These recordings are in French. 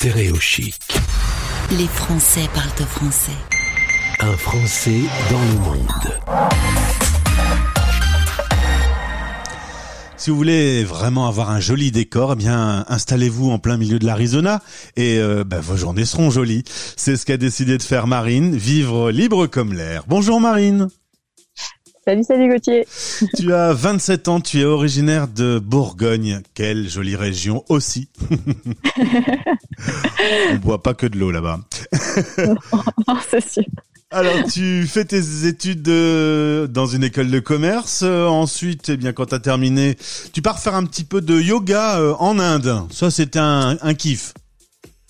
Stéréo chic. Les Français parlent au français. Un Français dans le monde. Si vous voulez vraiment avoir un joli décor, eh bien installez-vous en plein milieu de l'Arizona et euh, bah, vos journées seront jolies. C'est ce qu'a décidé de faire Marine, vivre libre comme l'air. Bonjour Marine. Salut, salut Gauthier. Tu as 27 ans, tu es originaire de Bourgogne. Quelle jolie région aussi. On boit pas que de l'eau là-bas. non, c'est sûr. Alors, tu fais tes études euh, dans une école de commerce. Euh, ensuite, eh bien, quand tu as terminé, tu pars faire un petit peu de yoga euh, en Inde. Ça, c'était un, un kiff.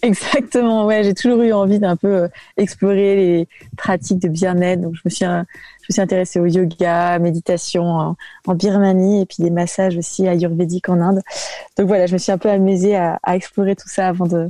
Exactement, ouais, j'ai toujours eu envie d'un peu explorer les pratiques de bien-être. Donc, je me suis, je me suis intéressée au yoga, méditation en, en, Birmanie et puis des massages aussi ayurvédiques en Inde. Donc voilà, je me suis un peu amusée à, à explorer tout ça avant de,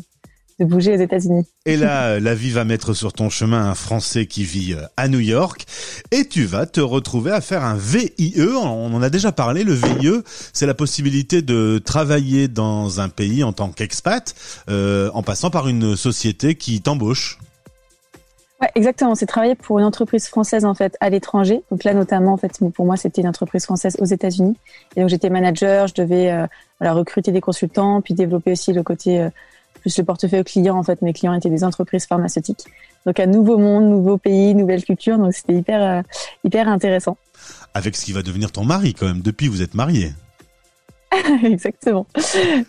de bouger aux États-Unis. Et là, la vie va mettre sur ton chemin un Français qui vit euh, à New York et tu vas te retrouver à faire un VIE. On en a déjà parlé. Le VIE, c'est la possibilité de travailler dans un pays en tant qu'expat euh, en passant par une société qui t'embauche. Ouais, exactement. C'est travailler pour une entreprise française en fait à l'étranger. Donc là, notamment, en fait, pour moi, c'était une entreprise française aux États-Unis. Et donc j'étais manager. Je devais euh, voilà, recruter des consultants, puis développer aussi le côté euh, plus le portefeuille client. En fait, mes clients étaient des entreprises pharmaceutiques. Donc un nouveau monde, nouveau pays, nouvelle culture. Donc c'était hyper euh, hyper intéressant. Avec ce qui va devenir ton mari quand même. Depuis, vous êtes mariés. Exactement.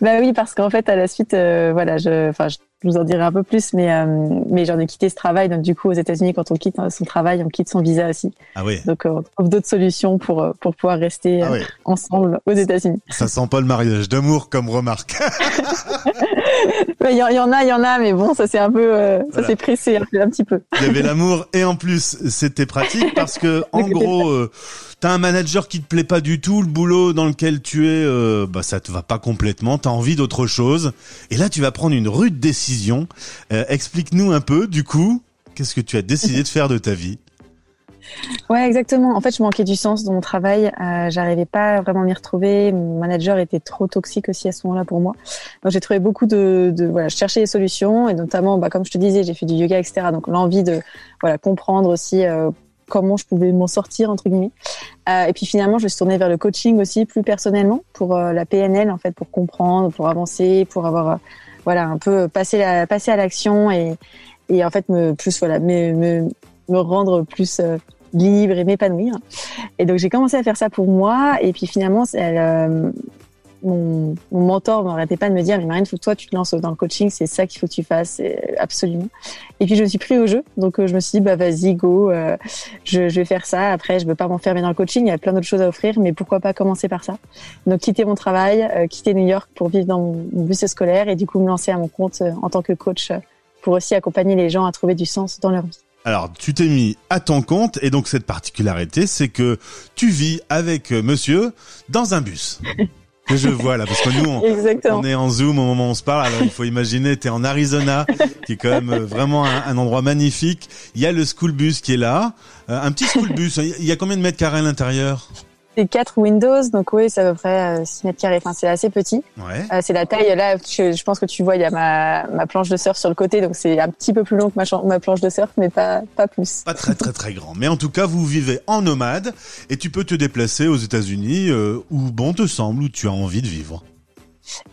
Bah oui, parce qu'en fait, à la suite, euh, voilà, je, enfin, je vous en dirai un peu plus, mais euh, mais j'en ai quitté ce travail. Donc du coup, aux États-Unis, quand on quitte son travail, on quitte son visa aussi. Ah oui. Donc on trouve d'autres solutions pour pour pouvoir rester Ah oui. ensemble aux États-Unis. Ça sent pas le mariage d'amour comme remarque. Il y, y, en a, il y en a, mais bon, ça c'est un peu, euh, ça Voilà. s'est pressé un, petit peu. Il y avait l'amour et en plus c'était pratique parce que en gros euh, t'as un manager qui te plaît pas du tout, le boulot dans lequel tu es, euh, bah ça te va pas complètement, t'as envie d'autre chose et là tu vas prendre une rude décision. Euh, Explique-nous un peu du coup, qu'est-ce que tu as décidé de faire de ta vie Ouais, exactement. En fait, je manquais du sens dans mon travail. Euh, J'arrivais pas vraiment à m'y retrouver. Mon manager était trop toxique aussi à ce moment-là pour moi. Donc j'ai trouvé beaucoup de, de voilà, je cherchais des solutions et notamment, bah, comme je te disais, j'ai fait du yoga, etc. Donc l'envie de voilà comprendre aussi euh, comment je pouvais m'en sortir entre guillemets. Euh, et puis finalement, je me suis tournée vers le coaching aussi plus personnellement pour la PNL en fait, pour comprendre, pour avancer, pour avoir voilà un peu passer la passer à l'action et et en fait me plus voilà me me, me rendre plus euh, libre et m'épanouir. Et donc j'ai commencé à faire ça pour moi. Et puis finalement, elle, mon, mon mentor m'arrêtait pas de me dire, mais Marine, faut que toi tu te lances dans le coaching, c'est ça qu'il faut que tu fasses, c'est- absolument. Et puis je me suis pris au jeu, donc euh, je me suis dit, bah vas-y, go, euh, je, je vais faire ça. Après, je veux pas m'enfermer dans le coaching, il y a plein d'autres choses à offrir, mais pourquoi pas commencer par ça? Donc quitter mon travail, euh, quitter New York pour vivre dans mon, mon bus scolaire et du coup me lancer à mon compte euh, en tant que coach euh, pour aussi accompagner les gens à trouver du sens dans leur vie. Alors, tu t'es mis à ton compte et donc cette particularité, c'est que tu vis avec euh, monsieur dans un bus. Que je vois là, parce que nous, on, est en Zoom au moment où on se parle. Alors, il faut imaginer, t'es en Arizona, qui est quand même euh, vraiment un, un endroit magnifique. Il y a le school bus qui est là. Euh, un petit school bus. Il y a combien de mètres carrés à l'intérieur? C'est quatre Windows, donc oui, c'est à peu près euh, 6 mètres carrés. Enfin, c'est assez petit. Ouais. Euh, c'est la taille. Là, je, je pense que tu vois, il y a ma, ma planche de surf sur le côté, donc c'est un petit peu plus long que ma planche de surf, mais pas, pas plus. Pas très très très grand. Mais en tout cas, vous vivez en nomade et tu peux te déplacer aux États-Unis euh, où bon te semble, où tu as envie de vivre.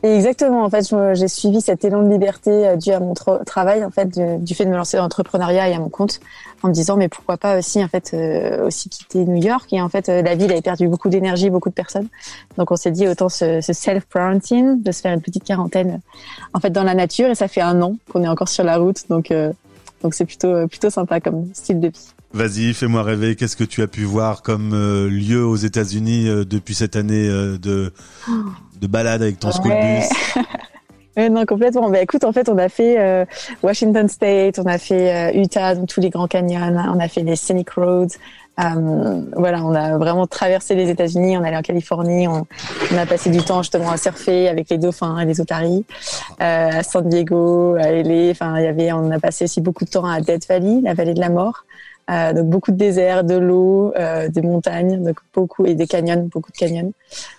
Et exactement. En fait, j'ai suivi cet élan de liberté euh, dû à mon tra- travail, en fait, du, fait de me lancer dans l'entrepreneuriat et à mon compte, en me disant, mais pourquoi pas aussi, en fait, euh, aussi quitter New York. Et en fait, euh, la ville avait perdu beaucoup d'énergie, beaucoup de personnes. Donc, on s'est dit autant se, se self-quarantine, de se faire une petite quarantaine, en fait, dans la nature. Et ça fait un an qu'on est encore sur la route, donc, euh, donc c'est plutôt, euh, plutôt sympa comme style de vie. Vas-y, fais-moi rêver. Qu'est-ce que tu as pu voir comme euh, lieu aux États-Unis euh, depuis cette année euh, de de balade avec ton school Ouais. bus? Non, complètement. Bah, écoute, en fait, on a fait euh, Washington State, on a fait euh, Utah, donc tous les grands canyons, on a fait les scenic roads. Euh, voilà, on a vraiment traversé les États-Unis, on est allé en Californie, on, on a passé du temps justement à surfer avec les dauphins et les otaries, euh, à San Diego, à LA. Enfin, il y avait, on a passé aussi beaucoup de temps à Death Valley, la vallée de la mort. Euh, donc beaucoup de déserts, de l'eau, euh, des montagnes, donc beaucoup et des canyons, beaucoup de canyons.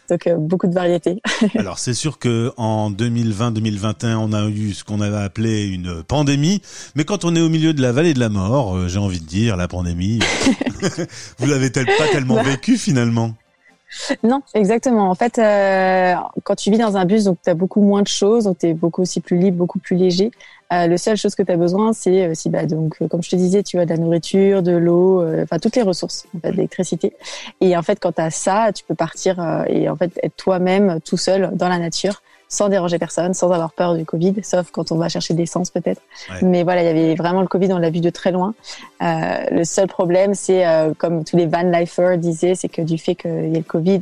Donc euh, beaucoup de variétés. Alors c'est sûr que en 2020-2021, on a eu ce qu'on avait appelé une pandémie, mais quand on est au milieu de la vallée de la mort, euh, j'ai envie de dire la pandémie, vous l'avez pas tellement bah. vécu finalement. Non, exactement. En fait, euh, quand tu vis dans un bus, donc tu as beaucoup moins de choses, donc tu es beaucoup aussi plus libre, beaucoup plus léger. Euh, le seul chose que tu as besoin, c'est aussi, bah, donc, euh, comme je te disais, tu as de la nourriture, de l'eau, euh, enfin toutes les ressources, en fait, d'électricité. Et en fait, quand tu as ça, tu peux partir euh, et en fait être toi-même, tout seul, dans la nature, sans déranger personne, sans avoir peur du Covid, sauf quand on va chercher de l'essence peut-être. Ouais. Mais voilà, il y avait vraiment le Covid, on l'a vu de très loin. Euh, le seul problème, c'est comme tous les van lifers disaient, c'est que du fait qu'il y ait le Covid,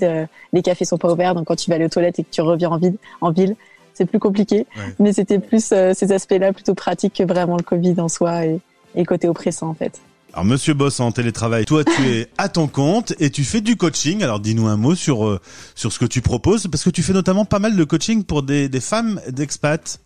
les cafés sont pas ouverts, donc quand tu vas aller aux toilettes et que tu reviens en ville, en ville c'est plus compliqué. Ouais. Mais c'était plus euh, ces aspects-là plutôt pratiques que vraiment le Covid en soi et, et côté oppressant en fait. Alors Monsieur Boss en télétravail, toi tu es à ton compte et tu fais du coaching. Alors dis-nous un mot sur euh, sur ce que tu proposes parce que tu fais notamment pas mal de coaching pour des, des femmes d'expats.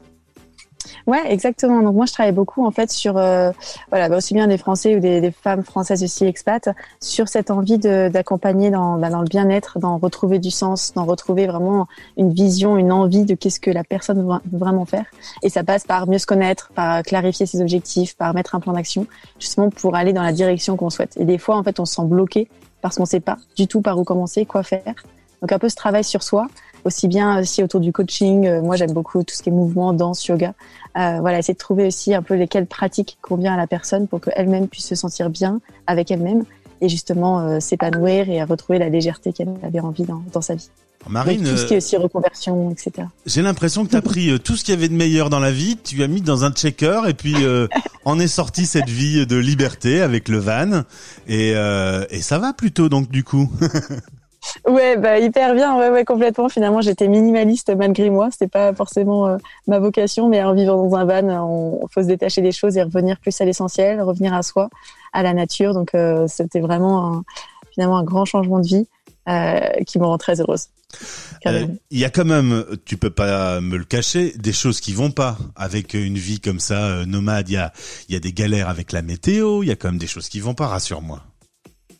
Ouais, exactement. Donc moi, je travaille beaucoup en fait sur, euh, voilà, bah, aussi bien des Français ou des, femmes françaises aussi expats, sur cette envie d'accompagner dans, bah, dans le bien-être, d'en retrouver du sens, d'en retrouver vraiment une vision, une envie de qu'est-ce que la personne veut vraiment faire. Et ça passe par mieux se connaître, par clarifier ses objectifs, par mettre un plan d'action, justement pour aller dans la direction qu'on souhaite. Et des fois, en fait, on se sent bloqué parce qu'on ne sait pas du tout par où commencer, quoi faire. Donc un peu ce travail sur soi, aussi bien aussi autour du coaching. Euh, moi, j'aime beaucoup tout ce qui est mouvement, danse, yoga. Euh, voilà, essayer de trouver aussi un peu lesquelles pratiques convient à la personne pour qu'elle-même puisse se sentir bien avec elle-même et justement euh, s'épanouir et retrouver la légèreté qu'elle avait envie dans, dans sa vie. Marine, Donc, tout ce qui est aussi reconversion, etc. J'ai l'impression que tu as pris tout ce qu'il y avait de meilleur dans la vie, tu as mis dans un checker et puis euh, en est sorti cette vie de liberté avec le van et, euh, et ça va plutôt donc du coup. Ouais, bah hyper bien, ouais, ouais, complètement. Finalement, j'étais minimaliste malgré moi. C'était pas forcément euh, ma vocation, mais en vivant dans un van, on, faut se détacher des choses et revenir plus à l'essentiel, revenir à soi, à la nature. Donc, euh, c'était vraiment un, finalement un grand changement de vie euh, qui me rend très heureuse. Il y a quand même, tu peux pas me le cacher, des choses qui vont pas avec une vie comme ça nomade. Il y a, il y a des galères avec la météo. Il y a quand même des choses qui vont pas. Rassure-moi.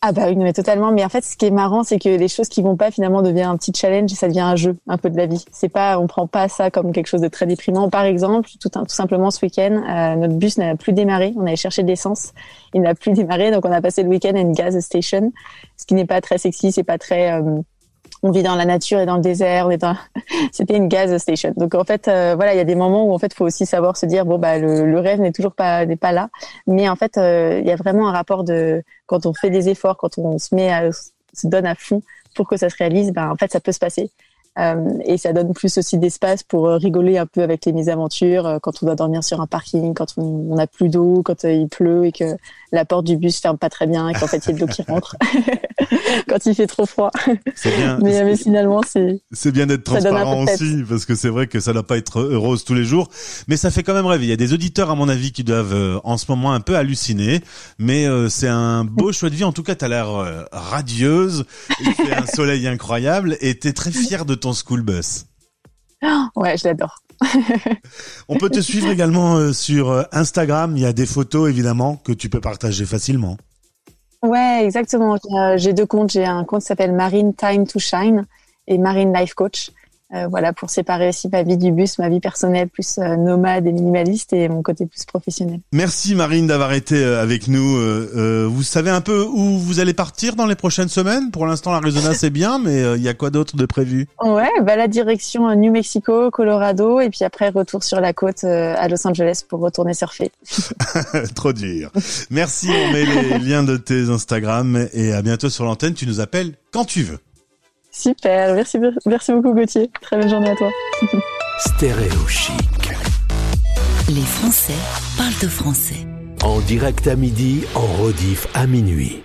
Ah bah oui, mais totalement. Mais en fait, ce qui est marrant, c'est que les choses qui vont pas finalement deviennent un petit challenge et ça devient un jeu, un peu de la vie. C'est pas, on prend pas ça comme quelque chose de très déprimant. Par exemple, tout, simplement ce week-end, euh, notre bus n'a plus démarré. On allait chercher de l'essence, il n'a plus démarré, donc on a passé le week-end à une gas station, ce qui n'est pas très sexy, c'est pas très euh, on vit dans la nature et dans le désert. Dans... C'était une gas station. Donc en fait, euh, voilà, il y a des moments où en fait, faut aussi savoir se dire bon bah le, le rêve n'est toujours pas n'est pas là, mais en fait, euh, il y a vraiment un rapport de quand on fait des efforts, quand on se met à se donne à fond pour que ça se réalise, ben en fait, ça peut se passer. Euh, et ça donne plus aussi d'espace pour euh, rigoler un peu avec les mésaventures euh, quand on doit dormir sur un parking, quand on n'a plus d'eau, quand il pleut et que la porte du bus ferme pas très bien et qu'en fait il y a de l'eau qui rentre quand il fait trop froid. C'est bien. mais, mais, finalement c'est. C'est bien d'être transparent aussi parce que c'est vrai que ça doit pas être rose tous les jours, mais ça fait quand même rêver. Il y a des auditeurs à mon avis qui doivent en ce moment un peu halluciner, mais c'est un beau choix de vie. En tout cas, tu as l'air radieuse, il fait un soleil incroyable et tu es très fière de ton school bus. Ouais, je l'adore. On peut te suivre également euh, sur euh, Instagram. Il y a des photos évidemment que tu peux partager facilement. Ouais, exactement. J'ai deux comptes. J'ai un compte qui s'appelle Marine Time to Shine et Marine Life Coach. Euh, voilà, pour séparer aussi ma vie du bus, ma vie personnelle plus euh, nomade et minimaliste et mon côté plus professionnel. Merci Marine d'avoir été euh, avec nous. vous savez un peu où vous allez partir dans les prochaines semaines? Pour l'instant, l'Arizona c'est bien, mais il y a quoi d'autre de prévu? Ouais, bah la direction New Mexico, Colorado, et puis après retour sur la côte à Los Angeles pour retourner surfer. Trop dur. Merci, on met les liens de tes Instagram et à bientôt sur l'antenne. Tu nous appelles quand tu veux. Super, merci, merci beaucoup Gauthier. Très bonne journée à toi. Stéréo chic. Les Français parlent de français. En direct à midi, en rediff à minuit.